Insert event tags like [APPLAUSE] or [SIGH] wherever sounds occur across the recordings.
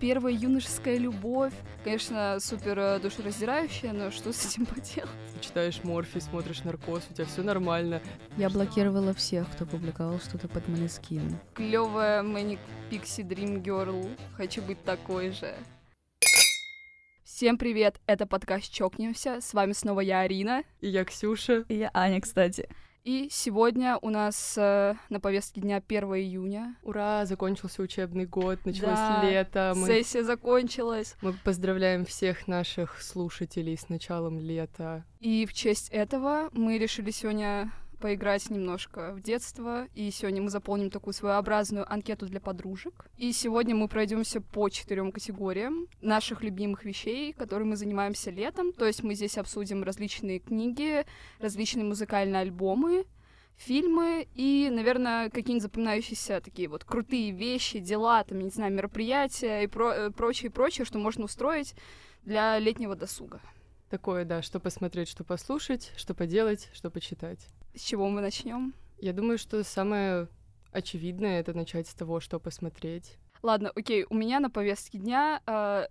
первая юношеская любовь. Конечно, супер э, душераздирающая, но что с этим поделать? Читаешь Морфи, смотришь Наркоз, у тебя все нормально. Я блокировала всех, кто публиковал что-то под Манескин. Клевая Manic Pixie Dream Girl. Хочу быть такой же. Всем привет, это подкаст «Чокнемся». С вами снова я, Арина. И я Ксюша. И я Аня, кстати. И сегодня у нас э, на повестке дня 1 июня. Ура, закончился учебный год, началось Да, лето. Мы, Сессия закончилась. мы поздравляем всех наших слушателей с началом лета. И в честь этого мы решили сегодня поиграть немножко в детство. И сегодня мы заполним такую своеобразную анкету для подружек. И сегодня мы пройдемся по четырем категориям наших любимых вещей, которые мы занимаемся летом. То есть мы здесь обсудим различные книги, различные музыкальные альбомы, фильмы и, наверное, какие-нибудь запоминающиеся такие вот крутые вещи, дела, там, не знаю, мероприятия и про- э, прочее, прочее, что можно устроить для летнего досуга. Такое, да, что посмотреть, что послушать, что поделать, что почитать. С чего мы начнем? Я думаю, что самое очевидное — это начать с того, что посмотреть. Ладно, окей, у меня на повестке дня э,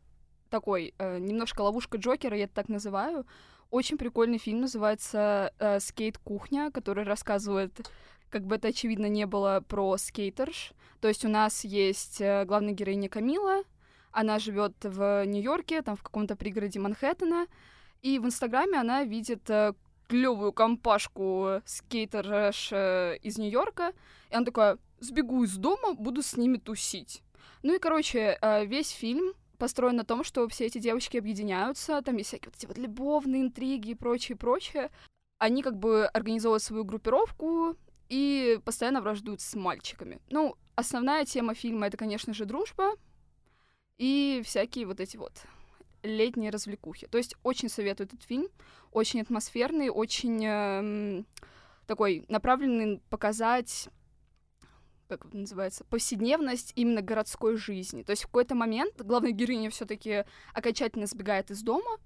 такой э, немножко ловушка Джокера, я это так называю. Очень прикольный фильм, называется э, «Скейт-кухня», который рассказывает, как бы это очевидно не было, про скейтерш. То есть у нас есть э, главная героиня Камила, она живет в Нью-Йорке, там в каком-то пригороде Манхэттена, и в Инстаграме она видит э, клевую компашку скейтерш э, из Нью-Йорка, и она такая, сбегу из дома, буду с ними тусить. Ну и, короче, э, весь фильм построен на том, что все эти девочки объединяются, там есть всякие вот эти вот любовные интриги и прочее, прочее. Они как бы организовывают свою группировку и постоянно враждуют с мальчиками. Ну, основная тема фильма — это, конечно же, дружба и всякие вот эти вот летние развлекухи. То есть очень советую этот фильм. Очень атмосферный, очень эм, такой направленный показать как это называется, повседневность именно городской жизни. То есть в какой-то момент главная героиня все-таки окончательно сбегает из дома,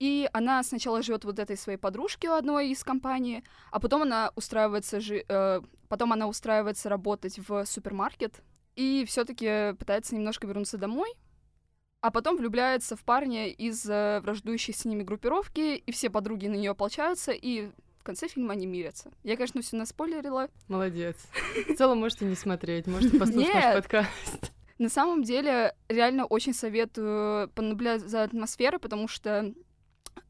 и она сначала живет вот этой своей подружки у одной из компаний, а потом она устраивается, жи- э, потом она устраивается работать в супермаркет и все-таки пытается немножко вернуться домой, а потом влюбляется в парня из э, враждующей с ними группировки, и все подруги на нее ополчаются, и в конце фильма они мирятся. Я, конечно, все наспойлерила. Молодец. В целом можете не смотреть, можете послушать наш подкаст. На самом деле, реально очень советую понаблюдать за атмосферой, потому что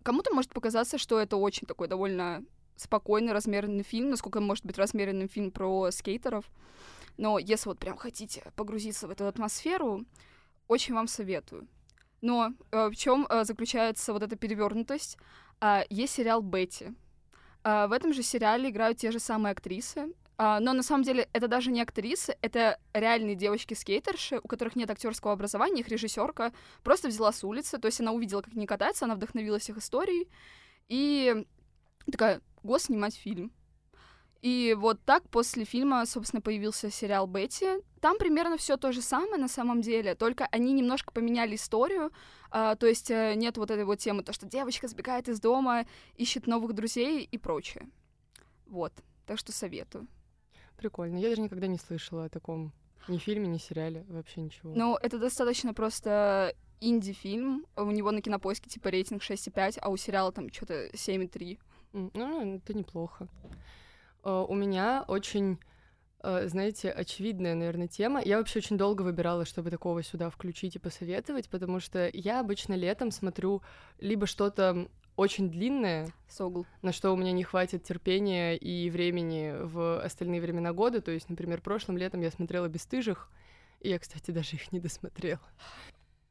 кому-то может показаться, что это очень такой довольно спокойный, размеренный фильм, насколько может быть размеренным фильм про скейтеров. Но если вот прям хотите погрузиться в эту атмосферу, очень вам советую. Но э, в чем э, заключается вот эта перевернутость? А, есть сериал Бетти. А, в этом же сериале играют те же самые актрисы. А, но на самом деле это даже не актрисы, это реальные девочки-скейтерши, у которых нет актерского образования, их режиссерка просто взяла с улицы, то есть она увидела, как они катаются, она вдохновилась их историей, и такая, го, снимать фильм. И вот так после фильма, собственно, появился сериал Бетти. Там примерно все то же самое на самом деле, только они немножко поменяли историю. а, то есть э, нет вот этой вот темы, то, что девочка сбегает из дома, ищет новых друзей и прочее. Вот. Так что советую. Прикольно. Я даже никогда не слышала о таком ни фильме, ни сериале, вообще ничего. Ну, это достаточно просто инди-фильм. У него на кинопоиске типа рейтинг 6,5, а у сериала там что-то 7,3. М, Ну, это неплохо. Э, У меня очень, э, знаете, очевидная, наверное, тема. Я вообще очень долго выбирала, чтобы такого сюда включить и посоветовать, потому что я обычно летом смотрю либо что-то очень длинное, Согл. на что у меня не хватит терпения и времени в остальные времена года. То есть, например, прошлым летом я смотрела «Бесстыжих», и я, кстати, даже их не досмотрела.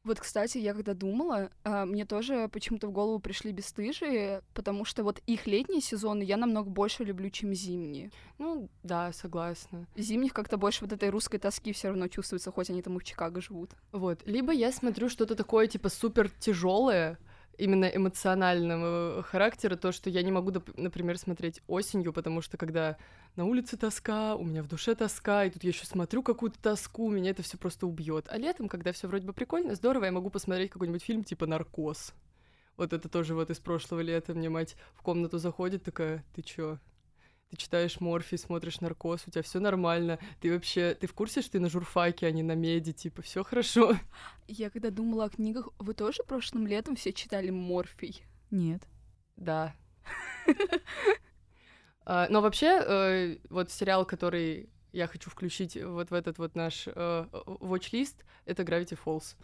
Вот, кстати, я когда думала, а, мне тоже почему-то в голову пришли бесстыжие, потому что вот их летние сезоны я намного больше люблю, чем зимние. Ну, да, согласна. Зимних как-то больше вот этой русской тоски все равно чувствуется, хоть они там и в Чикаго живут. Вот. Либо я смотрю что-то такое, типа, супер тяжелое, именно эмоционального характера, то, что я не могу, например, смотреть осенью, потому что когда на улице тоска, у меня в душе тоска, и тут я еще смотрю какую-то тоску, меня это все просто убьет. А летом, когда все вроде бы прикольно, здорово, я могу посмотреть какой-нибудь фильм типа «Наркоз». Вот это тоже вот из прошлого лета мне мать в комнату заходит, такая, ты чё? ты читаешь Морфи, смотришь Наркоз, у тебя все нормально. Ты вообще, ты в курсе, что ты на журфаке, а не на меди, типа, все хорошо. Я когда думала о книгах, вы тоже прошлым летом все читали Морфий? Нет. Да. [LAUGHS] А, Но вообще, э, вот сериал, который я хочу включить вот в этот вот наш э, watch-лист, это Gravity Falls.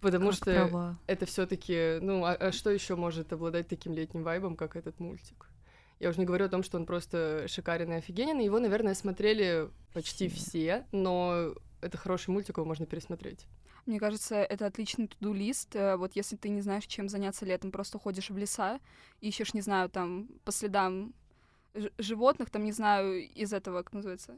Потому Как что права. это все-таки, ну, а, а что еще может обладать таким летним вайбом, как этот мультик? Я уже не говорю о том, что он просто шикарен и офигенен. Его, наверное, смотрели почти Все. все, но это хороший мультик, его можно пересмотреть. Мне кажется, это отличный туду-лист. Э, Вот если ты не знаешь, чем заняться летом, просто ходишь в леса, ищешь, не знаю, там, по следам животных, там, не знаю, из этого, как называется,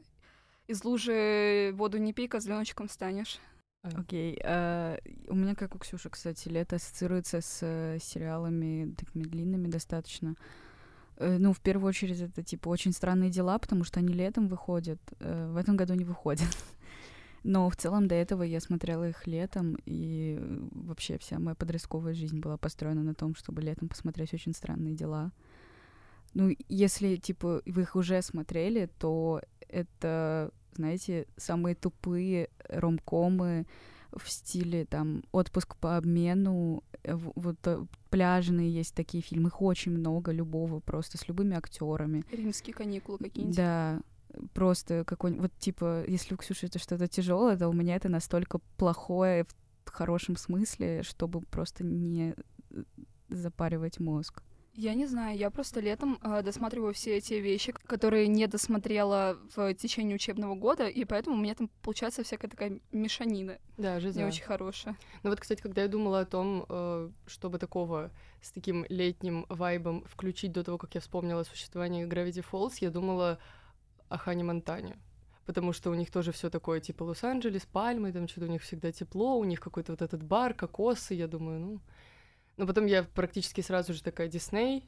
из лужи воду не пей, козленочком станешь. Окей. а, у меня, как у Ксюши, кстати, лето ассоциируется с э, сериалами такими длинными достаточно. Э, Ну, в первую очередь, это типа очень странные дела, потому что они летом выходят. э, В этом году не выходят. [LAUGHS] Но в целом до этого я смотрела их летом, и вообще вся моя подростковая жизнь была построена на том, чтобы летом посмотреть очень странные дела. Ну, если, типа, вы их уже смотрели, то это, знаете, самые тупые ромкомы в стиле там отпуск по обмену, э, вот э, пляжные есть такие фильмы, их очень много, любого, просто с любыми актерами. Римские каникулы какие-нибудь. Да, просто какой-нибудь, вот типа, если у Ксюши это что-то тяжелое, то у меня это настолько плохое в хорошем смысле, чтобы просто не э, запаривать мозг. Я не знаю, я просто летом э, досматриваю все те вещи, которые не досмотрела в течение учебного года, и поэтому у меня там получается всякая такая мешанина, Да, не жиза. очень хорошая. Ну вот, кстати, когда я думала о том, э, чтобы такого с таким летним вайбом включить до того, как я вспомнила о существовании Gravity Falls, я думала о Хане Монтане. Потому что у них тоже все такое, типа Лос-Анджелес, Пальмы, там что-то у них всегда тепло, у них какой-то вот этот бар, кокосы, я думаю, ну... Но потом я практически сразу же такая Дисней,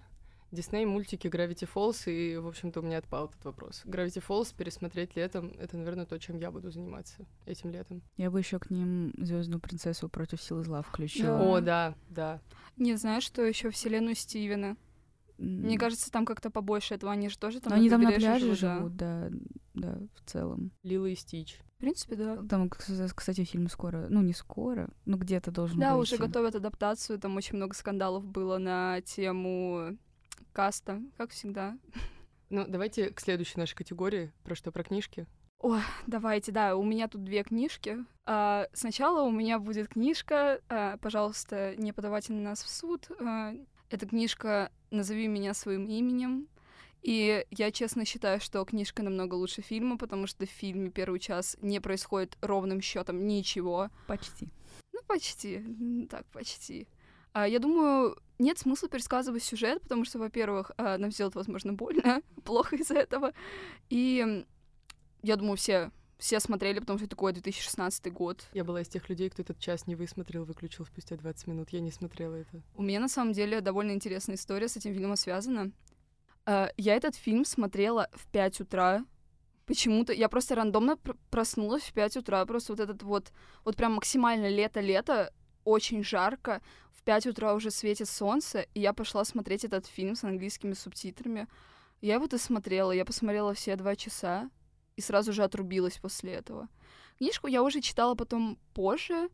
Дисней, мультики, Gravity Falls, и, в общем-то, у меня отпал этот вопрос. Gravity Falls пересмотреть летом — это, наверное, то, чем я буду заниматься этим летом. Я бы еще к ним Звездную принцессу против силы зла включила. Да. О, да, да. Не знаю, что еще вселенную Стивена. Мне М, кажется, там как-то побольше этого. Они же тоже там но они там на пляже живут, да. живут, да, да, в целом. Лила и Стич. В принципе, да. Там, кс- кстати, фильм скоро, ну не скоро, но где-то должен Да, выйти. уже готовят адаптацию. Там очень много скандалов было на тему каста, как всегда. [LAUGHS] Ну, давайте к следующей нашей категории. Про что? Про книжки? Давайте, да, у меня тут две книжки. А, сначала у меня будет книжка, а, пожалуйста, не подавайте на нас в суд. А, эта книжка «Назови меня своим именем». И я честно считаю, что книжка намного лучше фильма, потому что в фильме первый час не происходит ровным счетом ничего. Почти. Ну, почти. Так, почти. А, я думаю, нет смысла пересказывать сюжет, потому что, во-первых, а, нам сделать, возможно, больно, [LAUGHS] плохо из-за этого. И я думаю, все, все смотрели, потому что это такой 2016 год. Я была из тех людей, кто этот час не высмотрел, выключил спустя 20 минут. Я не смотрела это. У меня, на самом деле, довольно интересная история с этим фильмом связана. А, Я этот фильм смотрела в 5 утра. Почему-то я просто рандомно пр- проснулась в 5 утра. Просто вот этот вот, вот прям максимально лето-лето, очень жарко. В 5 утра уже светит солнце, и я пошла смотреть этот фильм с английскими субтитрами. Я его досмотрела, я посмотрела все два часа и сразу же отрубилась после этого. Книжку я уже читала потом позже,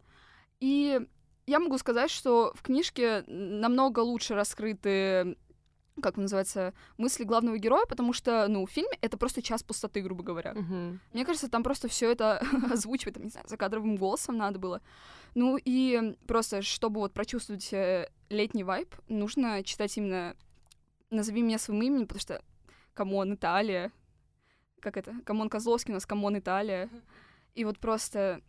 и я могу сказать, что в книжке намного лучше раскрыты, как называется, мысли главного героя, потому что, ну, в фильме это просто час пустоты, грубо говоря. Мгм. Мне кажется, там просто все это [LAUGHS] озвучивать, там, не знаю, закадровым голосом надо было. Ну и просто, чтобы вот прочувствовать э, летний вайб, нужно читать именно «Назови меня своим именем», потому что «Come on, Италия», как это, «Come on, Козловский» у нас «Come on, Италия». И вот просто,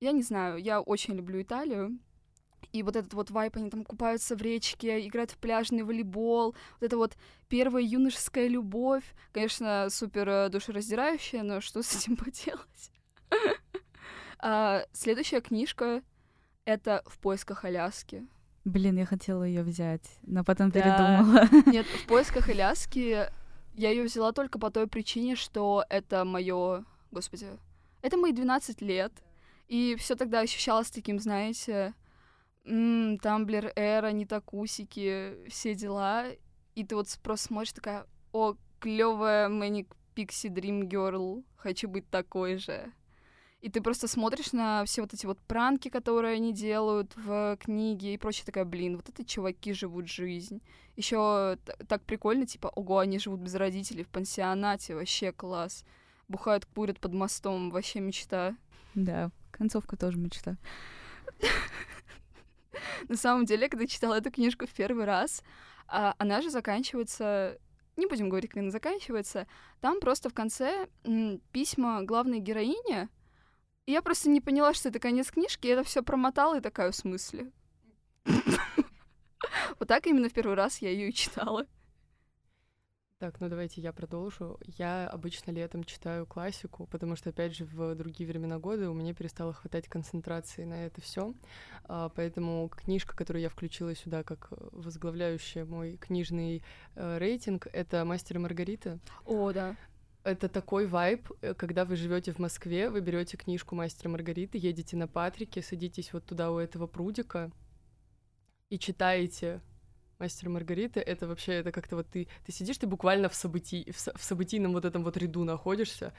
я не знаю, я очень люблю Италию, и вот этот вот вайб, они там купаются в речке, играют в пляжный волейбол, вот это вот первая юношеская любовь, конечно, супер э, душераздирающая, но что с этим [LAUGHS] поделать? А, Следующая книжка — это «В поисках Аляски». Блин, я хотела ее взять, но потом передумала. [LAUGHS] Нет, «В поисках Аляски» я ее взяла только по той причине, что это мое, господи, это мои 12 лет, и все тогда ощущалось таким, знаете, Тамблер, Эра, не такусики, все дела, и ты вот просто смотришь такая, о, клевая Manic Pixie Dream Girl, хочу быть такой же. И ты просто смотришь на все вот эти вот пранки, которые они делают в книге и прочее, такая, блин, вот это чуваки живут жизнь. Еще так прикольно, типа, ого, они живут без родителей в пансионате, вообще класс. Бухают, курят под мостом, вообще мечта. Да, концовка тоже мечта. [LAUGHS] [LAUGHS] На самом деле, когда читала эту книжку в первый раз, а, она же заканчивается не будем говорить, как она заканчивается, там просто в конце письма главной героине. И я просто не поняла, что это конец книжки, и это все промотала и такая в смысле. [LAUGHS] Вот так именно в первый раз я ее и читала. Так, ну давайте я продолжу. Я обычно летом читаю классику, потому что, опять же, в другие времена года у меня перестало хватать концентрации на это все. А, поэтому книжка, которую я включила сюда как возглавляющая мой книжный э, рейтинг, это «Мастер и Маргарита». О, да. Это такой вайб, э, когда вы живете в Москве, вы берете книжку Мастера Маргариты, едете на Патрике, садитесь вот туда у этого прудика и читаете Мастер Маргарита, это вообще, это как-то вот ты, ты сидишь, ты буквально в, событий, в, в событийном вот этом вот ряду находишься.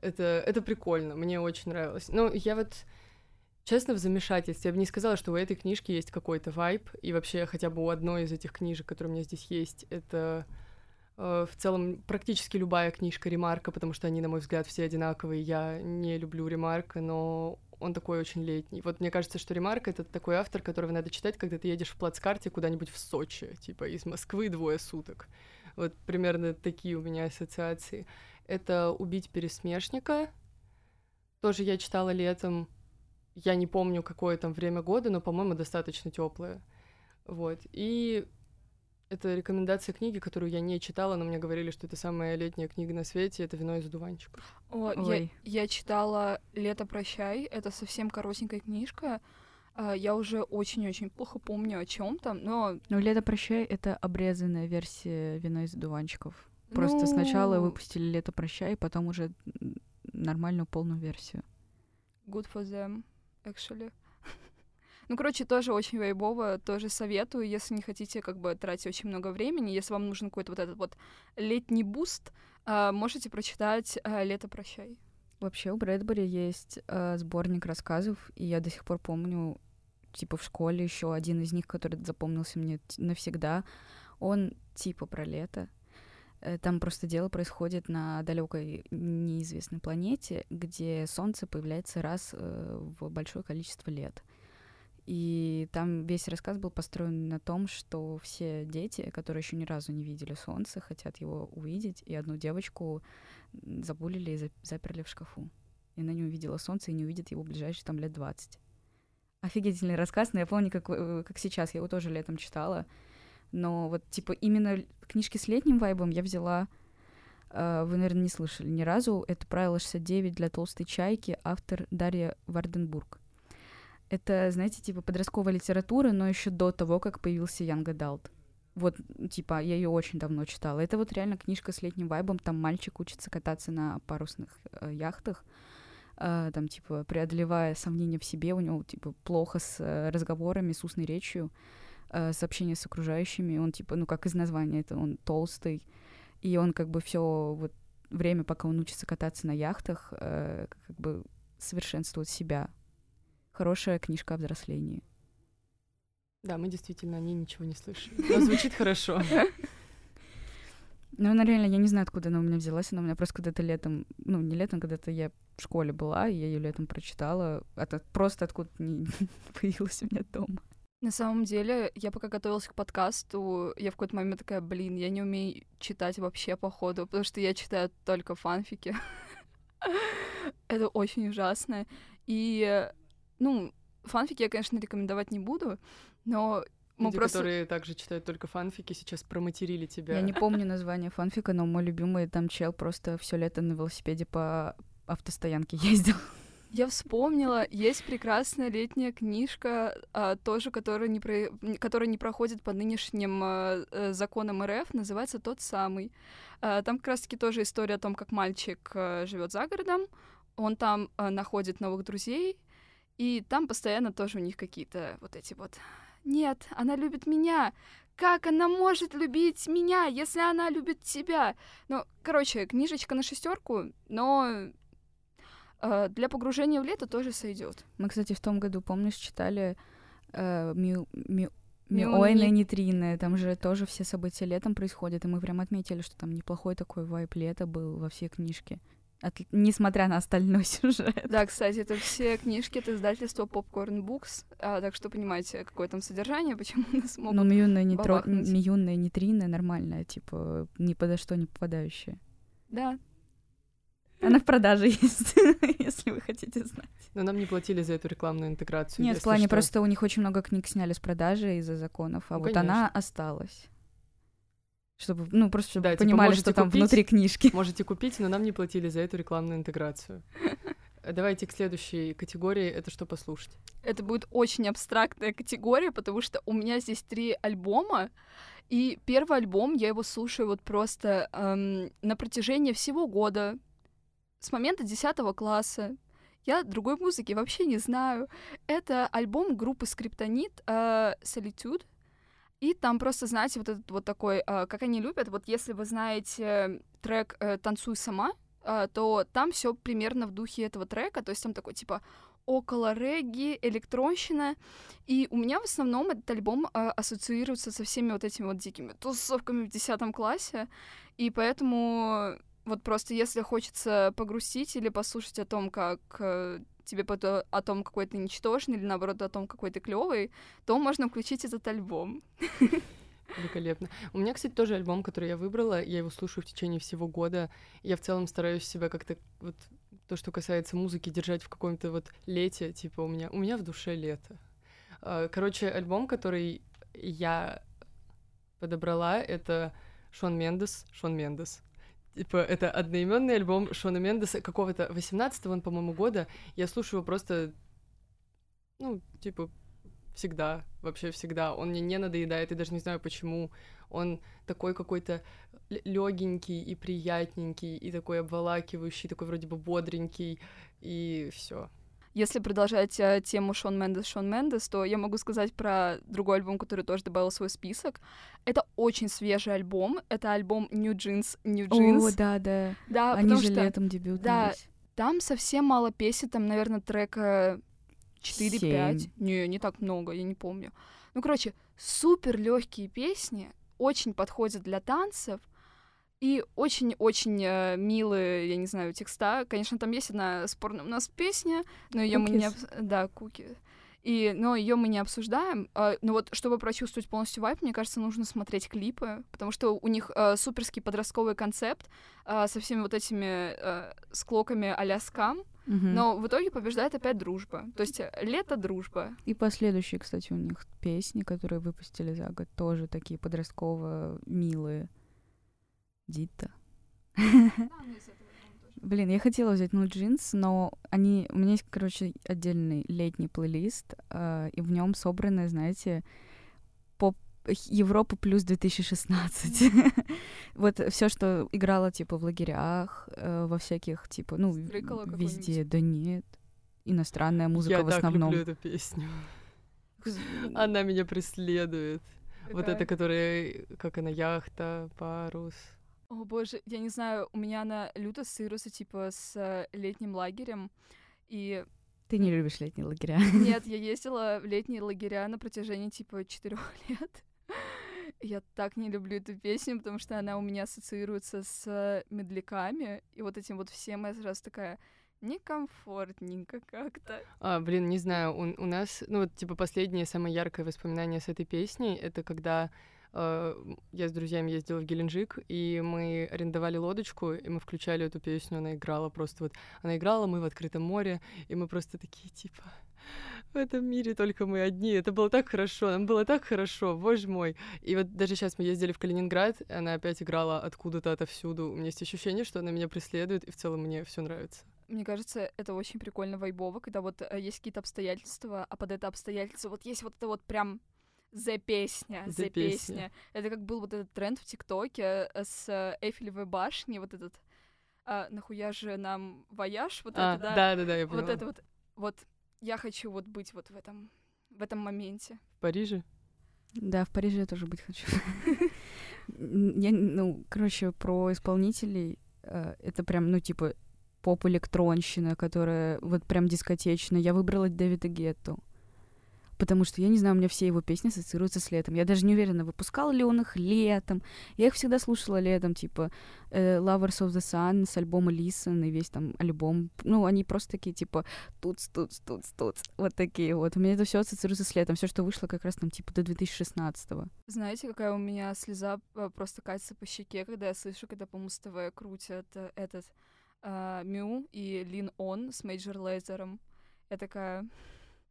Это, это прикольно, мне очень нравилось. Ну, я вот, честно, в замешательстве. Я бы не сказала, что у этой книжки есть какой-то вайб, и вообще хотя бы у одной из этих книжек, которые у меня здесь есть, это э, в целом практически любая книжка Ремарка, потому что они, на мой взгляд, все одинаковые. Я не люблю Ремарка, но он такой очень летний. Вот мне кажется, что Ремарк — это такой автор, которого надо читать, когда ты едешь в плацкарте куда-нибудь в Сочи, типа из Москвы двое суток. Вот примерно такие у меня ассоциации. Это «Убить пересмешника». Тоже я читала летом. Я не помню, какое там время года, но, по-моему, достаточно теплое. Вот. И это рекомендация книги, которую я не читала, но мне говорили, что это самая летняя книга на свете, это «Вино из одуванчиков». О, Ой. я, я читала «Лето, прощай», это совсем коротенькая книжка, а, я уже очень-очень плохо помню о чем там, но... Ну, «Лето, прощай» — это обрезанная версия «Вино из одуванчиков». Просто ну... сначала выпустили «Лето, прощай», потом уже нормальную полную версию. Good for them, actually. Ну, короче, тоже очень вайбово, тоже советую, если не хотите как бы тратить очень много времени, если вам нужен какой-то вот этот вот летний boost, э, можете прочитать э, «Лето прощай». Вообще у Брэдбери есть э, сборник рассказов, и я до сих пор помню, типа в школе еще один из них, который запомнился мне навсегда, он типа про лето. Э, там просто дело происходит на далекой неизвестной планете, где Солнце появляется раз э, в большое количество лет. И там весь рассказ был построен на том, что все дети, которые еще ни разу не видели солнце, хотят его увидеть, и одну девочку забулили и заперли в шкафу. И она не увидела солнце и не увидит его ближайшие там лет 20. Офигительный рассказ, но я помню, как, э, как сейчас, я его тоже летом читала. Но вот, типа, именно книжки с летним вайбом я взяла Uh, вы, наверное, не слышали ни разу. Это «Правило 69 для толстой чайки», автор Дарья Варденбург. Это, знаете, типа подростковая литература, но еще до того, как появился Young Adult. Вот, типа, я ее очень давно читала. Это вот реально книжка с летним вайбом. Там мальчик учится кататься на парусных э, яхтах, э, там, типа, преодолевая сомнения в себе. У него, типа, плохо с э, разговорами, с устной речью, э, с общением с окружающими. Он, типа, ну, как из названия, это он толстый. И он, как бы, все вот время, пока он учится кататься на яхтах, э, как бы совершенствует себя хорошая книжка о взрослении. Да, мы действительно о ней ничего не слышали. Но звучит хорошо. Ну, она реально, я не знаю, откуда она у меня взялась. Она у меня просто когда-то летом, ну, не летом, когда-то я в школе была, и я ее летом прочитала. Это просто откуда не [LAUGHS] появилась у меня дома. На самом деле, я пока готовилась к подкасту, я в какой-то момент такая, блин, я не умею читать вообще, походу, потому что я читаю только фанфики. [LAUGHS] Это очень ужасно. И ну, фанфики я, конечно, рекомендовать не буду, но мы Люди, просто... которые также читают только фанфики, сейчас проматерили тебя. Я не [LAUGHS] помню название фанфика, но мой любимый там чел просто все лето на велосипеде по автостоянке [LAUGHS] ездил. Я вспомнила, есть прекрасная летняя книжка, а, тоже, которая не, про... которая не проходит по нынешним а, э, законам РФ, называется «Тот самый». А, там как раз-таки тоже история о том, как мальчик а, живет за городом, он там а, находит новых друзей, и там постоянно тоже у них какие-то вот эти вот Нет, она любит меня. Как она может любить меня, если она любит тебя? Ну, короче, книжечка на шестерку, но э, для погружения в лето тоже сойдет. Мы, кстати, в том году, помнишь, читали э, Мю, Мю, Мю- Миойны Ми- Нитрины. Там же тоже все события летом происходят, и мы прям отметили, что там неплохой такой вайп лета был во всей книжке. От- Несмотря на остальной [LAUGHS] сюжет. Да, кстати, это все книжки от издательства Popcorn Books, а, так что понимаете, какое там содержание, [LAUGHS] почему нас могут... Но Миюнная, нитро... Миюнная Нитрина нормальная, типа, ни подо что не попадающая. Да, Она в продаже [LAUGHS] есть, если вы хотите знать. Но нам не платили за эту рекламную интеграцию. Нет, в плане что. просто у них очень много книг сняли с продажи из-за законов, а Ну, вот она конечно. осталась. Чтобы, ну, просто чтобы Да, типа, понимали, можете что там купить. внутри книжки. [LAUGHS] Можете купить, но нам не платили за эту рекламную интеграцию. Давайте к следующей категории. Это что послушать? это будет очень абстрактная категория, потому что у меня здесь три альбома, и первый альбом я его слушаю вот просто эм, на протяжении всего года, с момента 10 класса. Я другой музыки вообще не знаю. Это альбом группы Скриптонит э, Solitude. И там просто, знаете, вот этот вот такой, э, как они любят, вот если вы знаете трек э, «Танцуй сама», э, то там все примерно в духе этого трека, то есть там такой типа около регги, электронщина. И у меня в основном этот альбом э, ассоциируется со всеми вот этими вот дикими тусовками в 10 классе. И поэтому вот просто если хочется погрустить или послушать о том, как э, тебе пото- о том, какой ты ничтожный, или наоборот о том, какой ты клевый, то можно включить этот альбом. Великолепно. У меня, кстати, тоже альбом, который я выбрала. Я его слушаю в течение всего года. Я в целом стараюсь себя как-то вот то, что касается музыки, держать в каком-то вот лете. Типа у меня у меня в душе лето. А, Короче, альбом, который я подобрала, это Шон Мендес. Шон Мендес. Типа, это одноименный альбом Шона Мендеса какого-то 18-го, он, по-моему, года. Я слушаю его просто, ну, типа, всегда, вообще всегда. Он мне не надоедает, я даже не знаю почему. Он такой какой-то легенький и приятненький, и такой обволакивающий, такой вроде бы бодренький, и все. Если продолжать э, тему Шон Мендес, Шон Мендес, то я могу сказать про другой альбом, который тоже добавил в свой список. Это очень свежий альбом. Это альбом New Jeans, New Jeans. О, да, да. да, Они же что летом дебютнулись. там совсем мало песен, там, наверное, трека 4-5. Семь. Не, не так много, я не помню. Ну, короче, супер легкие песни, очень подходят для танцев. И очень-очень э, милые, я не знаю, текста. Конечно, там есть одна спорная у нас песня, но ее мы не... Обс- Да, куки. И, но ее мы не обсуждаем. А, но вот, чтобы прочувствовать полностью вайп, мне кажется, нужно смотреть клипы, потому что у них э, суперский подростковый концепт э, со всеми вот этими э, склоками а-ля скам. Мгм. Но в итоге побеждает опять дружба. То есть лето дружба. И последующие, кстати, у них песни, которые выпустили за год, тоже такие подростково-милые. Дита. Блин, я хотела взять Ну Джинс, но они... У меня есть, короче, отдельный летний плейлист, э, и в нем собраны, знаете, поп Европа плюс 2016. [LAUGHS] вот все, что играло, типа, в лагерях, э, во всяких, типа, ну, Стрыкало везде. Да нет. Иностранная музыка я в так основном. люблю эту песню. [LAUGHS] Она меня преследует. Вот Какая? это, которая, как она, яхта, парус. О боже, я не знаю, у меня она люто ассоциируется, типа, с э, летним лагерем. И Ты не любишь летние лагеря. нет, я [LAUGHS] ездила в летние лагеря на протяжении, типа, четырех [LAUGHS] лет. Я так не люблю эту песню, потому что она у меня ассоциируется с медляками. И вот этим вот всем я сразу такая некомфортненько как-то. А, блин, не знаю, у, у нас, ну вот, типа, последнее, самое яркое воспоминание с этой песней, это когда я с друзьями ездила в Геленджик, и мы арендовали лодочку, и мы включали эту песню, она играла просто вот, она играла, мы в открытом море, и мы просто такие, типа, в этом мире только мы одни, это было так хорошо, нам было так хорошо, боже мой. И вот даже сейчас мы ездили в Калининград, и она опять играла откуда-то отовсюду, у меня есть ощущение, что она меня преследует, и в целом мне все нравится. Мне кажется, это очень прикольно вайбово, когда вот э, есть какие-то обстоятельства, а под это обстоятельство вот есть вот это вот прям за песня, The за песня. песня. Это как был вот этот тренд в ТикТоке э, с э, Эйфелевой башни, вот этот а, нахуя же нам вояж, вот А, это, да, да-да-да, я вот поняла. это вот, вот я хочу вот быть вот в этом, в этом моменте. В Париже? Да, в Париже я тоже быть хочу. [LAUGHS] Я, ну, короче, про исполнителей. э, Это прям, ну, типа, поп-электронщина, которая вот прям дискотечная. Я выбрала Дэвида Гетту. Потому что, я не знаю, у меня все его песни ассоциируются с летом. Я даже не уверена, выпускал ли он их летом. Я их всегда слушала летом, типа э, Lovers on the Sun с альбома Listen и весь там альбом. Ну, они просто такие, типа, туц, туц, туц, туц. Вот такие вот. У меня это все ассоциируется с летом. Все, что вышло как раз там, типа, до 2016-го. Знаете, какая у меня слеза э, просто катится по щеке, когда я слышу, когда по Муз-ТВ крутят э, этот э, MØ и Lean On с Major Lazer ом. Я такая...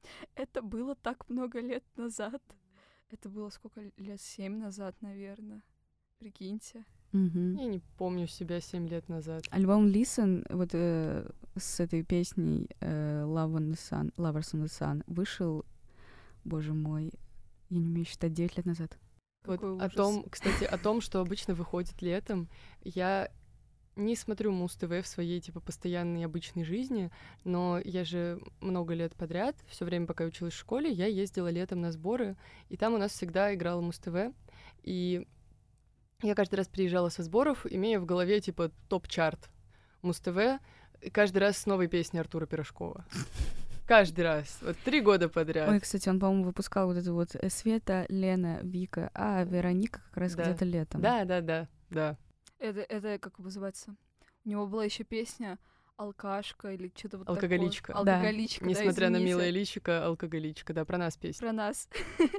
[LAUGHS] Это было так много лет назад. Это было сколько лет? Семь назад, наверное. Прикиньте. Мгм. Я не помню себя семь лет назад. Альбом Listen, вот э, с этой песней э, Love on the Sun, Lovers on the Sun, вышел, боже мой, я не умею считать, 9 лет назад. Вот Какой о ужас. том, кстати, о том, что обычно выходит летом, я не смотрю Муз ТВ в своей типа постоянной обычной жизни, но я же много лет подряд, все время, пока я училась в школе, я ездила летом на сборы, и там у нас всегда играл Муз ТВ, и я каждый раз приезжала со сборов, имея в голове типа топ-чарт Муз ТВ, каждый раз с новой песней Артура Пирожкова. Каждый раз. Вот три года подряд. Ой, кстати, он, по-моему, выпускал вот эту вот э, Света, Лена, Вика, а Вероника как раз Да. где-то летом. Да, да, да, да. Это, это как называется? У него была еще песня Алкашка или что-то вот Алкоголичка. такое. Алкоголичка, да, Несмотря на извините. милое личико, алкоголичка, да, про нас песня. Про нас. [LAUGHS]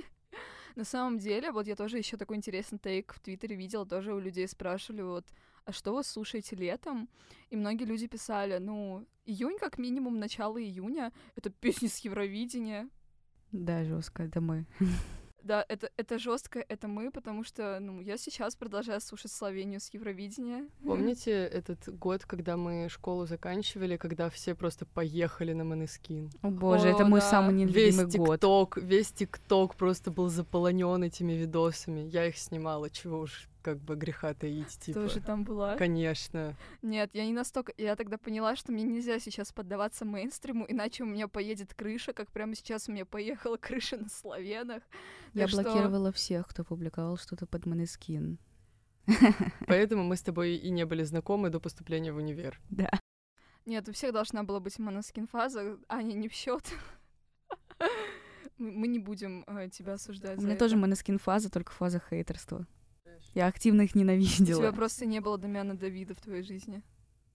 На самом деле, вот я тоже еще такой интересный тейк в Твиттере видела, тоже у людей спрашивали, вот, а что вы слушаете летом? И многие люди писали, ну, июнь как минимум, начало июня, это песни с Евровидения. Да, жестко, это мы. [LAUGHS] Да, это, это жестко, это мы, потому что, ну, я сейчас продолжаю слушать Словению с Евровидения. Помните этот год, когда мы школу заканчивали, когда все просто поехали на Манескин? О боже, О, это мой да. самый Весь нелюбимый год. ТикТок, весь ТикТок просто был заполонен этими видосами. Я их снимала, чего уж как бы греха таить, типа. Тоже там была. Конечно. Нет, я не настолько... Я тогда поняла, что мне нельзя сейчас поддаваться мейнстриму, иначе у меня поедет крыша, как прямо сейчас у меня поехала крыша на славянах. Я Так что- блокировала всех, кто публиковал что-то под Манескин. Поэтому мы с тобой и не были знакомы до поступления в универ. Да. Нет, у всех должна была быть моноскин фаза, Аня не в счет. [LAUGHS] Мы не будем э, тебя осуждать. У меня тоже Манескин фаза, только фаза хейтерства. Я активно их У тебя ненавидела. просто не было Дамиана Давида в твоей жизни.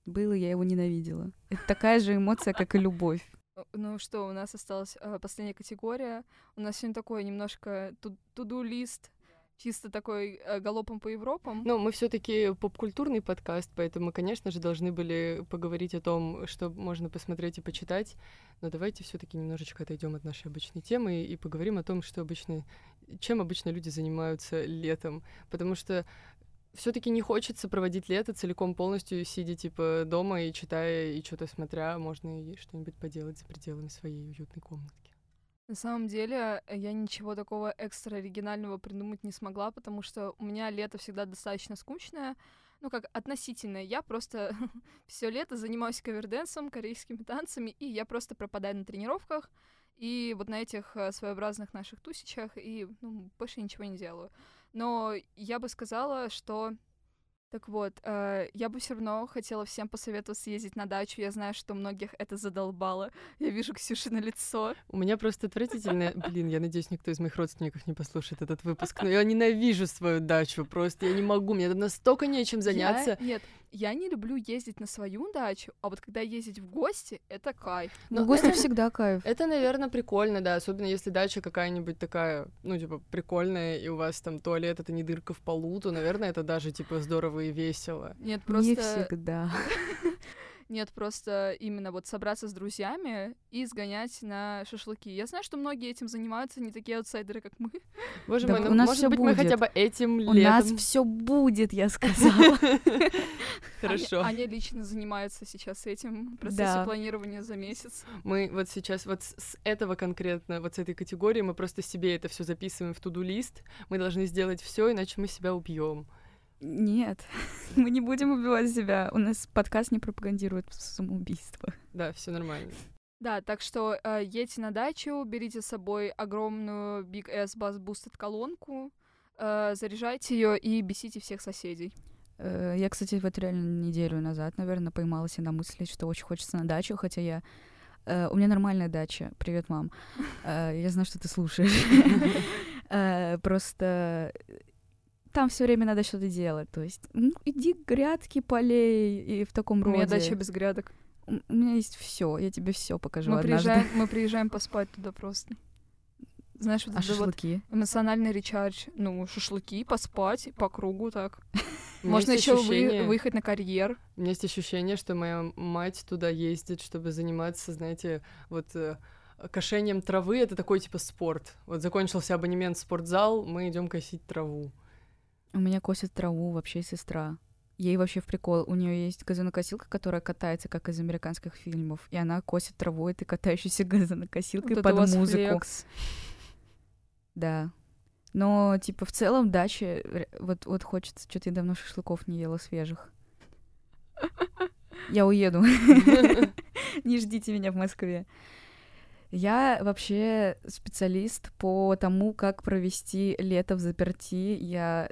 Было, я его ненавидела. Это такая же эмоция, как и любовь. Э, Ну что, у нас осталась э, последняя категория. У нас сегодня такой немножко туду-лист, чисто такой э, галопом по Европам. Ну, мы все-таки попкультурный подкаст, поэтому, конечно же, должны были поговорить о том, что можно посмотреть и почитать. Но давайте все-таки немножечко отойдем от нашей обычной темы и поговорим о том, что обычно, чем обычно люди занимаются летом. Потому что все-таки не хочется проводить лето целиком полностью, сидя типа дома и читая и что-то смотря, можно и что-нибудь поделать за пределами своей уютной комнатки. На самом деле, э, я ничего такого экстра оригинального придумать не смогла, потому что у меня лето всегда достаточно скучное. Ну, как относительно. Я просто [LAUGHS] все лето занимаюсь каверденсом, корейскими танцами, и я просто пропадаю на тренировках и вот на этих э, своеобразных наших тусичах, и ну, больше ничего не делаю. Но я бы сказала, что так вот, э, я бы все равно хотела всем посоветовать съездить на дачу. Я знаю, что многих это задолбало. Я вижу Ксюши на лицо. У меня просто отвратительное... Блин, я надеюсь, никто из моих родственников не послушает этот выпуск, но я ненавижу свою дачу просто. Я не могу, мне там настолько нечем заняться. Я- нет, я не люблю ездить на свою дачу, а вот когда ездить в гости, это кайф. Но в гости это- всегда кайф. Это, наверное, прикольно, да, особенно если дача какая-нибудь такая, ну, типа, прикольная, и у вас там туалет — это не дырка в полу, то, наверное, это даже, типа, здорово и весело. Нет, Не просто... всегда. Нет, просто именно вот собраться с друзьями и сгонять на шашлыки. Я знаю, что многие этим занимаются, не такие аутсайдеры, как мы. [LAUGHS] Боже Да мой, ну, у нас может всё быть, мы хотя будет. бы этим У нас летом... все будет, я сказала. [LAUGHS] Хорошо. Аня, Аня лично занимается сейчас этим в процессе планирования за месяц. Мы вот сейчас вот с с этого конкретно, вот с этой категории, мы просто себе это все записываем в туду-лист. Мы должны сделать все, иначе мы себя убьем. Нет, [LAUGHS] мы не будем убивать себя. У нас подкаст не пропагандирует самоубийство. Да, все нормально. Да, так что э, едьте на дачу, берите с собой огромную Big S Bass Boosted колонку, э, заряжайте ее и бесите всех соседей. Э, Я, кстати, вот реально неделю назад, наверное, поймала себя на мысли, что очень хочется на дачу, хотя я... э, У меня нормальная дача. Привет, мам. [LAUGHS] Э, Я знаю, что ты слушаешь. [LAUGHS] Э, Просто там все время надо что-то делать. То есть, ну, иди к грядке полей и в таком У роде. меня дача без грядок. У у меня есть все, я тебе все покажу Мы однажды. приезжаем, [LAUGHS] мы приезжаем поспать туда просто. Знаешь, вот А это вот шашлыки? эмоциональный речардж. Ну, шашлыки, поспать по кругу так. [LAUGHS] У Можно еще ощущение- выехать на карьер. У меня есть ощущение, что моя мать туда ездит, чтобы заниматься, знаете, вот э, кошением травы. Это такой типа спорт. Вот закончился абонемент в спортзал, мы идем косить траву. У меня косит траву вообще сестра. Ей вообще в прикол. У нее есть газонокосилка, которая катается, как из американских фильмов. И она косит траву этой катающейся [LAUGHS] газонокосилкой Вот под музыку. флекс. Да. Но, типа, в целом, дача... Вот, вот хочется... Что-то я давно шашлыков не ела свежих. Я уеду. [LAUGHS] Не ждите меня в Москве. Я вообще специалист по тому, как провести лето в заперти. Я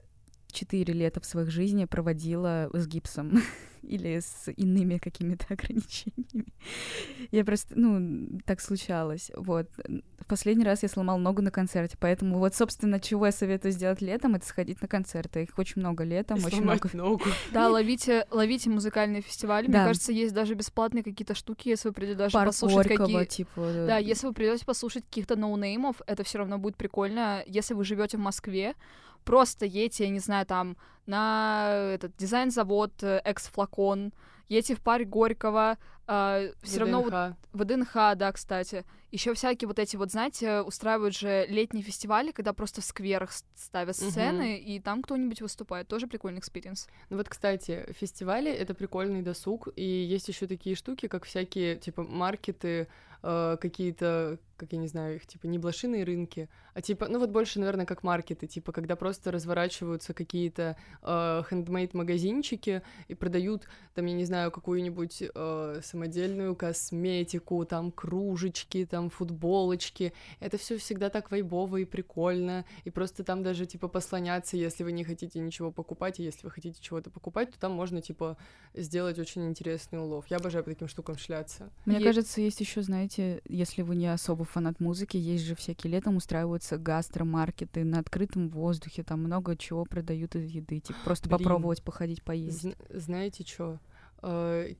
четыре лета в своих жизни проводила с гипсом [LAUGHS] или с иными какими-то [LAUGHS] ограничениями. Я просто, ну, так случалось. Вот. В последний раз я сломал ногу на концерте, поэтому вот, собственно, чего я советую сделать летом, это сходить на концерты. Их очень много летом, И очень сломать много. ногу. [LAUGHS] Да, ловите, ловите музыкальные фестивали. Да. Мне кажется, есть даже бесплатные какие-то штуки, если вы придете даже Парк послушать какие... типа. Да, если вы придете послушать каких-то ноунеймов, это все равно будет прикольно. Если вы живете в Москве, просто едьте, я не знаю, там на этот дизайн-завод э, экс-флакон, едьте в парк Горького, все равно вот ВДНХ. ДНХ, да, кстати. Еще всякие вот эти вот, знаете, устраивают же летние фестивали, когда просто в скверах ставят сцены, и там кто-нибудь выступает. Тоже прикольный experience. Ну вот, кстати, фестивали — это прикольный досуг, и есть еще такие штуки, как всякие, типа, маркеты, э, какие-то, как я не знаю, их, типа, не блошиные рынки, а типа, ну вот больше, наверное, как маркеты, типа, когда просто разворачиваются какие-то э, хендмейд-магазинчики и продают, там, я не знаю, какую-нибудь э, самодельную косметику, там, кружечки, там, футболочки. Это все всегда так вайбово и прикольно, и просто там даже, типа, послоняться, если вы не хотите ничего покупать, и если вы хотите чего-то покупать, то там можно, типа, сделать очень интересный улов. Я обожаю по таким штукам шляться. Мне Е- кажется, есть еще, знаете, если вы не особо фанат музыки, есть же всякие летом устраиваются гастромаркеты на открытом воздухе, там много чего продают из еды, типа просто Блин. попробовать походить поесть. Зн- знаете что?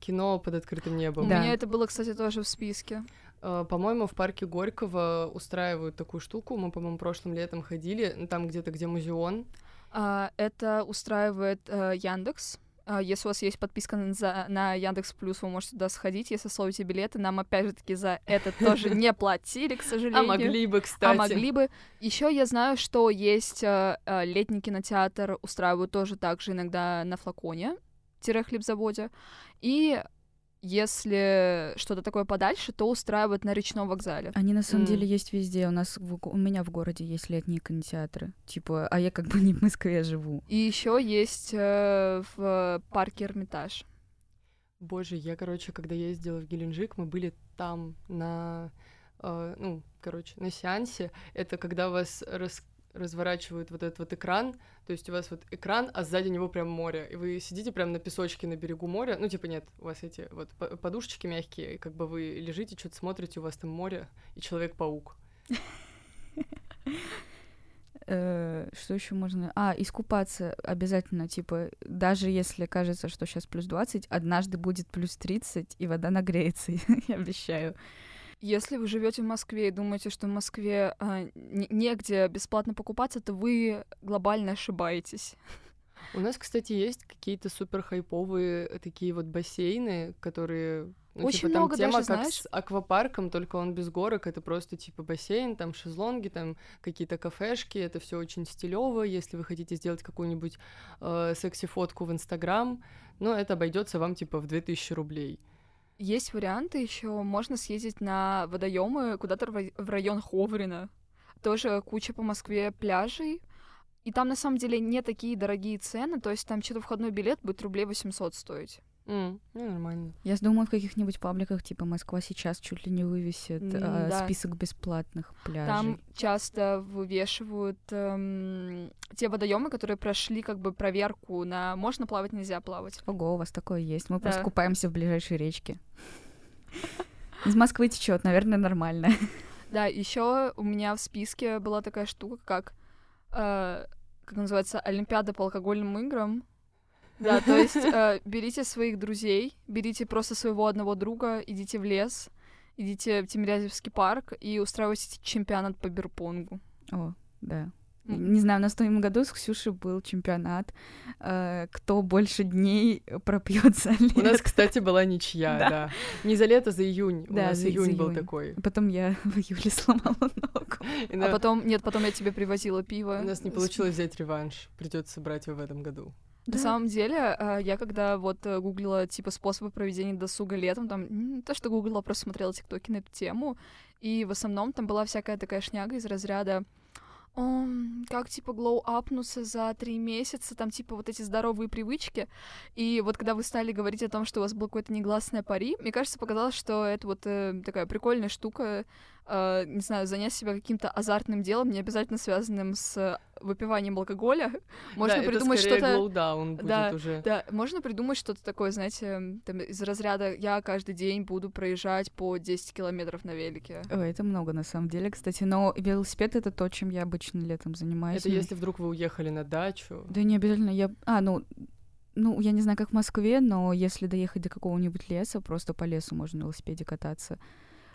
кино под открытым У небом. Да. меня это было, кстати, тоже в списке. Э, По-моему, в парке Горького устраивают такую штуку. Мы, по-моему, прошлым летом ходили, там где-то, где музеон. А, это устраивает э, Яндекс. А, Если у вас есть подписка на, за- на Яндекс Плюс, вы можете туда сходить, если словите билеты. Нам опять же таки за это тоже не платили, к сожалению. А могли бы, кстати. А могли бы. Еще я знаю, что есть летний кинотеатр, устраивают тоже также иногда на флаконе, хлебзаводе. И если что-то такое подальше, то устраивают на речном вокзале. Они на самом М. деле есть везде. У нас в у меня в городе есть летние кинотеатры. Типа, а я как бы [LAUGHS] не в Москве живу. И еще есть э, в парке Эрмитаж. Боже, я, короче, когда ездила в Геленджик, мы были там на, э, ну, короче, на сеансе. Это когда вас рас- разворачивают вот этот вот экран, то есть у вас вот экран, а сзади него прям море, и вы сидите прям на песочке на берегу моря, ну, типа, нет, у вас эти вот по- подушечки мягкие, и как бы вы лежите, что-то смотрите, у вас там море и Человек-паук. Э, Что еще можно? А, искупаться обязательно, типа, даже если кажется, что сейчас плюс 20, однажды будет плюс 30, и вода нагреется, [LAUGHS] я обещаю. Если вы живете в Москве и думаете, что в Москве а, не- негде бесплатно покупаться, то вы глобально ошибаетесь. У нас, кстати, есть какие-то супер хайповые э, такие вот бассейны, которые ну, Очень типа, там много тема даже, как знаешь. с аквапарком, только он без горок, это просто типа бассейн, там шезлонги, там какие-то кафешки, это все очень стилево. Если вы хотите сделать какую-нибудь э, секси-фотку в Инстаграм, ну, это обойдется вам типа в 2000 рублей. Есть варианты еще. Можно съездить на водоемы куда-то в рай- в район Ховрина. Тоже куча по Москве пляжей. И там на самом деле не такие дорогие цены, то есть там что-то входной билет будет рублей 800 стоить. М, Ну, нормально. Я думаю, в каких-нибудь пабликах, типа Москва сейчас чуть ли не вывесит М, а, да. список бесплатных пляжей. Там часто вывешивают эм, те водоемы, которые прошли как бы проверку на можно плавать, нельзя плавать. Ого, у вас такое есть. Мы просто Да. купаемся в ближайшей речке. Из Москвы течет, наверное, нормально. Да, еще у меня в списке была такая штука, как, э, как называется, Олимпиада по алкогольным играм. Да, то [LAUGHS] есть э, берите своих друзей, берите просто своего одного друга, идите в лес, идите в Тимирязевский парк и устраивайте чемпионат по бирпонгу. О, да. Не знаю, у нас в том году с Ксюшей был чемпионат. э, кто больше дней пропьет за У нас, лето. кстати, была ничья, Да. да. Не за лето, за июнь. У Да, нас за- за июнь был июнь. такой. Потом я [LAUGHS] в июле сломала ногу. И А на- потом, нет, потом я тебе привозила пиво. У нас не получилось взять реванш. Придется брать его в этом году. На самом деле, э, я когда вот э, гуглила, типа, способы проведения досуга летом, там, не то, что гуглила, а просто смотрела тиктоки на эту тему, и в основном там была всякая такая шняга из разряда «Ом, как, типа, глоу-апнуться за три месяца, там, типа, вот эти здоровые привычки. И вот когда вы стали говорить о том, что у вас было какое-то негласное пари, мне кажется, показалось, что это вот э, такая прикольная штука, э, не знаю, занять себя каким-то азартным делом, не обязательно связанным с выпиванием алкоголя. [LAUGHS] Можно да, придумать что-то... Да, уже. Да, можно придумать что-то такое, знаете, там, из разряда «я каждый день буду проезжать по 10 километров на велике». Ой, это много на самом деле, кстати. Но велосипед — это то, чем я обычно летом занимаюсь. Это если вдруг вы уехали на дачу. Да не обязательно. Я... А, ну, ну, я не знаю, как в Москве, но если доехать до какого-нибудь леса, просто по лесу можно на велосипеде кататься.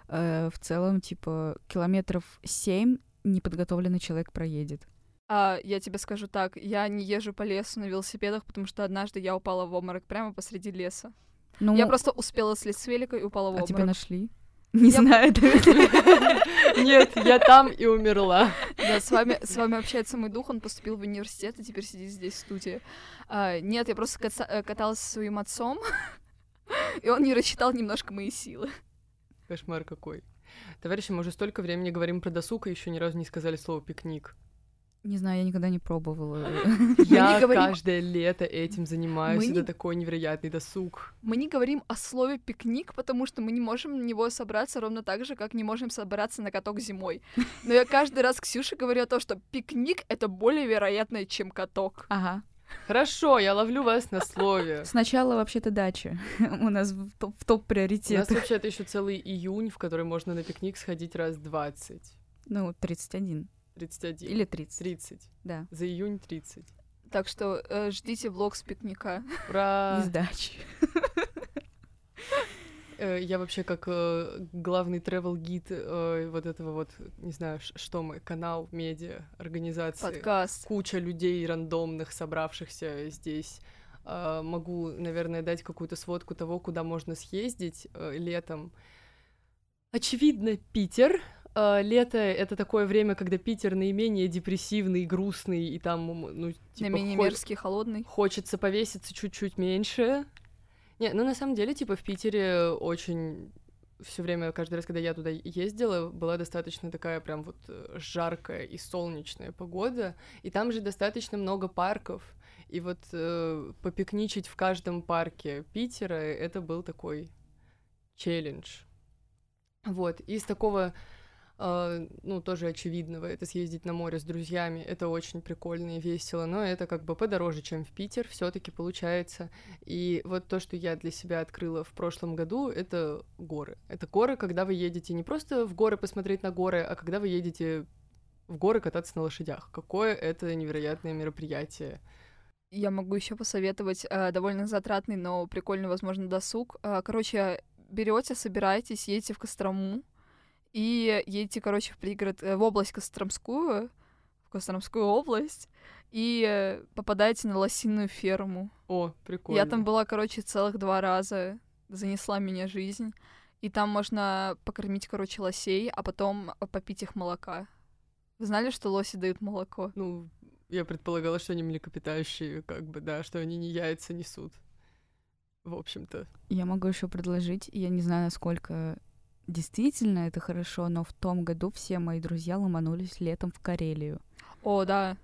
Э, в целом, типа, километров семь неподготовленный человек проедет. А я тебе скажу так, я не езжу по лесу на велосипедах, потому что однажды я упала в обморок прямо посреди леса. Ну, Я просто успела слезть с велика и упала в а обморок. тебя нашли? [LAUGHS] Не Я- знаю. [LAUGHS] Нет, я там и умерла. Да, с вами, с вами общается мой дух, он поступил в университет и теперь сидит здесь в студии. А, нет, я просто э, каталась со своим отцом, [LAUGHS] и он не рассчитал немножко мои силы. Кошмар какой. Товарищи, мы уже столько времени говорим про досуг, и еще ни разу не сказали слово пикник. Не знаю, я никогда не пробовала. [LAUGHS] Я каждое лето этим занимаюсь. Это такой невероятный досуг. Мы не говорим о слове пикник, потому что мы не можем на него собраться ровно так же, как не можем собраться на каток зимой. Но я каждый раз Ксюше говорю о том, что пикник — это более вероятное, чем каток. Ага. Хорошо, я ловлю вас на слове. Сначала вообще-то дача. [LAUGHS] У нас в топ, в топ У нас приоритет. вообще-то еще целый июнь, в который можно на пикник сходить раз 20. Ну, 31. 31. Или 30. 30. Да. За июнь 30. Так что э, ждите влог с пикника. Ура! Из дачи. [LAUGHS] Э, Я вообще как э, главный travel гид э, вот этого вот, не знаю, что мы, канал, медиа, организации. Подкаст. Куча людей рандомных, собравшихся здесь. Могу, наверное, дать какую-то сводку того, куда можно съездить летом. Очевидно, Питер. Лето — это такое время, когда Питер наименее депрессивный, грустный, и там, ну, типа, Наименее мерзкий, холодный. хочется повеситься чуть-чуть меньше. Не, ну на самом деле, типа, в Питере очень все время, каждый раз, когда я туда ездила, была достаточно такая прям вот э, жаркая и солнечная погода, и там же достаточно много парков, и вот э, попикничать в каждом парке Питера, это был такой челлендж. Вот, из такого, ну, тоже очевидного, это съездить на море с друзьями, это очень прикольно и весело, но это как бы подороже, чем в Питер, все таки получается. И вот то, что я для себя открыла в прошлом году, это горы. Это горы, когда вы едете не просто в горы посмотреть на горы, а когда вы едете в горы кататься на лошадях. Какое это невероятное мероприятие. Я могу еще посоветовать э, довольно затратный, но прикольный, возможно, досуг. Э, короче, берете, собираетесь, едете в Кострому и едете, короче, в пригород, э, в область Костромскую, в Костромскую область, и э, попадаете на лосиную ферму. О, прикольно. Я там была, короче, целых два раза. Занесла меня жизнь. И там можно покормить, короче, лосей, а потом попить их молока. Вы знали, что лоси дают молоко? Ну, я предполагала, что они млекопитающие, как бы, да, что они не яйца несут. В общем-то. Я могу еще предложить, я не знаю, насколько действительно это хорошо, но в том году все мои друзья ломанулись летом в Карелию. О, да.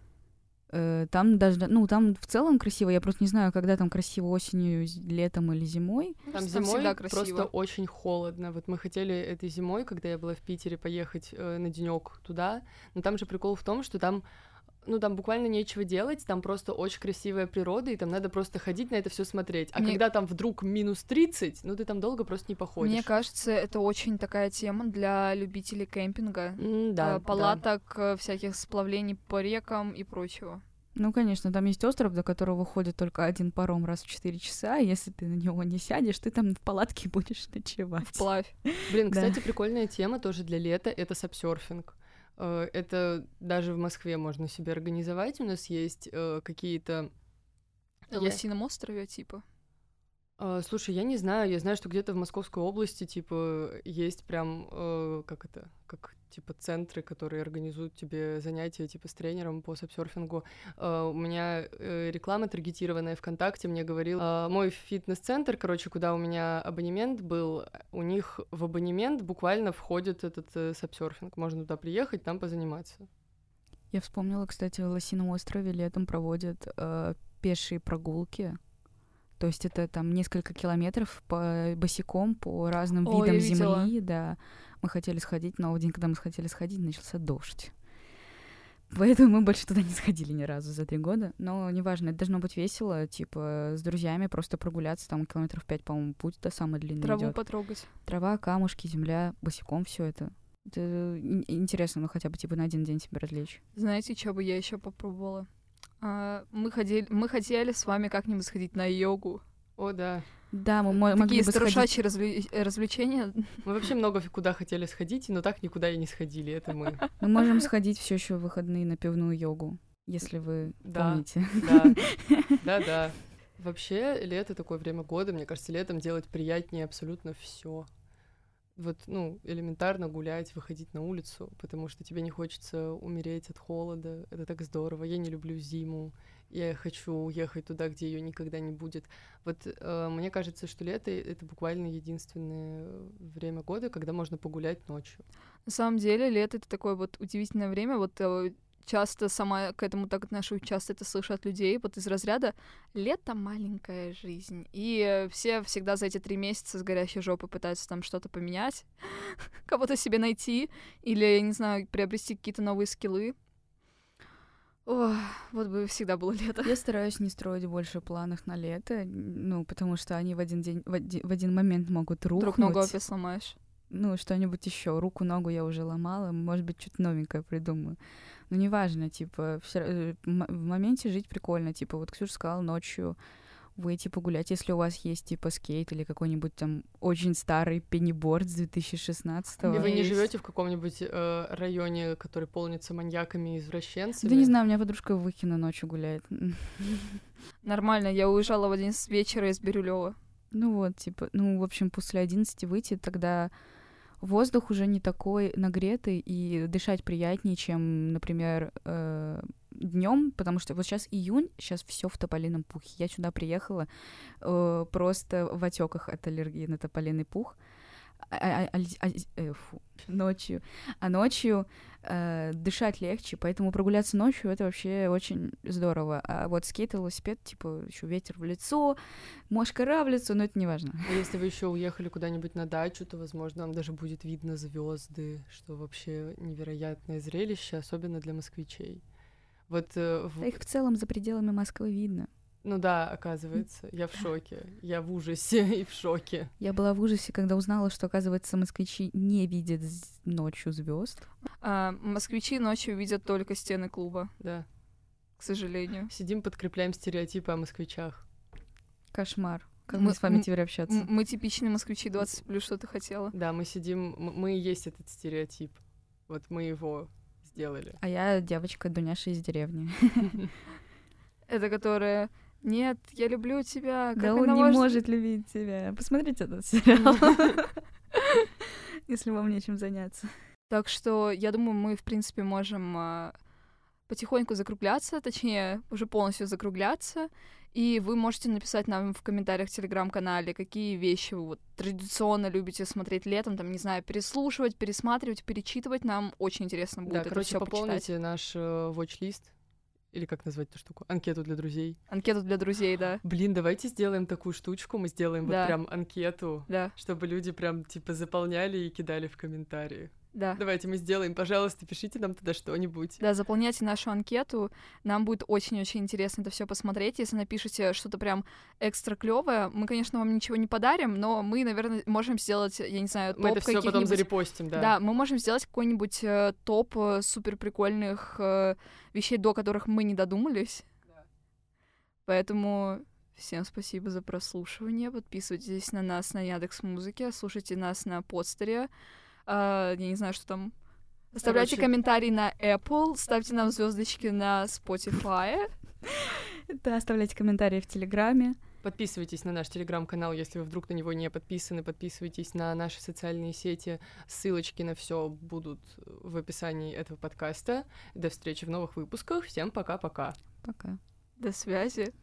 Э, Там даже, ну, там в целом красиво. Я просто не знаю, когда там красиво осенью, летом или зимой. Там Там зимой всегда просто красиво. очень холодно. Вот мы хотели этой зимой, когда я была в Питере, поехать э, на денек туда. Но там же прикол в том, что там ну, там буквально нечего делать, там просто очень красивая природа, и там надо просто ходить на это все смотреть. А Мне- когда там вдруг минус 30, ну, ты там долго просто не походишь. Мне кажется, это очень такая тема для любителей кемпинга. М, да, э, да. палаток, э, всяких сплавлений по рекам и прочего. Ну, конечно, там есть остров, до которого ходит только один паром раз в 4 часа, и если ты на него не сядешь, ты там в палатке [LAUGHS] будешь ночевать. Вплавь. Блин, Да. кстати, прикольная тема тоже для лета — это сапсерфинг. Э, Это даже в Москве можно себе организовать. У нас есть э, какие-то... На Лосином острове, типа. Э, Слушай, я не знаю, я знаю, что где-то в Московской области, типа, есть прям, э, как это, как, типа, центры, которые организуют тебе занятия, типа, с тренером по сапсерфингу. Э, У меня э, реклама таргетированная ВКонтакте мне говорил, э, мой фитнес-центр, короче, куда у меня абонемент был, у них в абонемент буквально входит этот э, сапсерфинг. Можно туда приехать, там позаниматься. Я вспомнила, кстати, в Лосином острове летом проводят э, пешие прогулки. То есть это там несколько километров по босиком по разным О, видам земли, да. Мы хотели сходить, но в день, когда мы хотели сходить, начался дождь. Поэтому мы больше туда не сходили ни разу за три года. Но неважно, это должно быть весело, типа с друзьями просто прогуляться, там километров пять, по-моему, путь это самый длинный Траву идёт. потрогать. Трава, камушки, земля, босиком все это. Это ин- интересно, ну хотя бы типа на один день себя развлечь. Знаете, что бы я еще попробовала? А, мы, ходили, мы хотели с вами как-нибудь сходить на йогу. О, да. Да, мы мо- могли Такие бы сходить. развле- развлечения. Мы вообще много куда хотели сходить, но так никуда и не сходили. Это мы. Мы можем сходить все еще в выходные на пивную йогу, если вы Да. помните. Да, [LAUGHS] да, да. Вообще, лето такое время года, мне кажется, летом делать приятнее абсолютно все. Вот, ну, элементарно гулять, выходить на улицу, потому что тебе не хочется умереть от холода. Это так здорово. Я не люблю зиму. Я хочу уехать туда, где ее никогда не будет. Вот э, мне кажется, что лето это буквально единственное время года, когда можно погулять ночью. На самом деле, лето — это такое вот удивительное время. Вот э, часто сама к этому так отношусь, часто это слышу от людей, вот из разряда «лето — маленькая жизнь». И все всегда за эти три месяца с горящей жопы пытаются там что-то поменять, [LAUGHS] кого-то себе найти или, я не знаю, приобрести какие-то новые скиллы. Ох, вот бы всегда было лето. Я стараюсь не строить больше планов на лето, ну, потому что они в один день, в оди- в один момент могут рухнуть. Друг ногу опять сломаешь. Ну, что-нибудь еще. Руку, ногу я уже ломала, может быть, что-то новенькое придумаю. Но неважно, типа, ра- э, в моменте жить прикольно. Типа, вот Ксюша сказала ночью выйти погулять, если у вас есть, типа, скейт или какой-нибудь там очень старый пенниборд с 2016 И вы не живете в каком-нибудь э, районе, который полнится маньяками и извращенцами. Да не знаю, у меня подружка в Выкино ночью гуляет. [LAUGHS] Нормально, я уезжала в один с вечера из Бирюлева. Ну вот, типа, ну, в общем, после 11 выйти, тогда воздух уже не такой нагретый, и дышать приятнее, чем, например, днем, потому что вот сейчас июнь, сейчас все в тополином пухе. Я сюда приехала э, просто в отеках от аллергии на тополиный пух. А- а- а- а- э, фу, [LAUGHS] ночью. А ночью э, дышать легче, поэтому прогуляться ночью это вообще очень здорово. А вот скейт и велосипед, типа, еще ветер в лицо, мошкара в лицо, но это не важно. А если вы еще уехали куда-нибудь на дачу, то, возможно, вам даже будет видно звезды, что вообще невероятное зрелище, особенно для москвичей. Вот, э, в- их в целом за пределами Москвы видно. Ну да, оказывается, я в шоке, я в ужасе [LAUGHS] и в шоке. Я была в ужасе, когда узнала, что, оказывается, москвичи не видят ночью звезд. А, москвичи ночью видят только стены клуба, Да, к сожалению. сидим, подкрепляем стереотипы о москвичах. Кошмар. Как Мы- мне с вами теперь общаться? Мы типичные москвичи 20 плюс, что ты хотела. Да, мы сидим, мы и есть этот стереотип. Вот мы его сделали. А я девочка Дуняша из деревни. [LAUGHS] Это которая «Нет, я люблю тебя». как Да он не может- может любить тебя. Посмотрите этот сериал. [LAUGHS] Если вам нечем заняться. Так что я думаю, мы, в принципе, можем а, потихоньку закругляться, точнее, уже полностью закругляться. И вы можете написать нам в комментариях в телеграм-канале, какие вещи вы вот традиционно любите смотреть летом, там, не знаю, переслушивать, пересматривать, перечитывать. Нам очень интересно будет Да, это короче, все почитать. пополните наш э, watch-лист Или как назвать эту штуку? Анкету для друзей. Анкету для друзей, да. Блин, давайте сделаем такую штучку. Мы сделаем Да. вот прям анкету, Да, чтобы люди прям типа заполняли и кидали в комментарии. Да. Давайте мы сделаем, пожалуйста, пишите нам туда что-нибудь. Да, заполняйте нашу анкету. Нам будет очень-очень интересно это все посмотреть. Если напишите что-то прям экстра клевое, мы, конечно, вам ничего не подарим, но мы, наверное, можем сделать, я не знаю, топ Мы это все потом зарепостим, да. Да. мы можем сделать какой-нибудь э, топ э, супер прикольных э, вещей, до которых мы не додумались. Поэтому всем спасибо за прослушивание. Подписывайтесь на нас на Яндекс Музыке, слушайте нас на подстере. А, я не знаю, что там. Оставляйте Короче. комментарии на Apple, ставьте нам звездочки на Spotify. [LAUGHS] Да, оставляйте комментарии в Телеграме. Подписывайтесь на наш телеграм-канал, если вы вдруг на него не подписаны. Подписывайтесь на наши социальные сети. Ссылочки на все будут в описании этого подкаста. До встречи в новых выпусках. Всем пока-пока. Пока. До связи.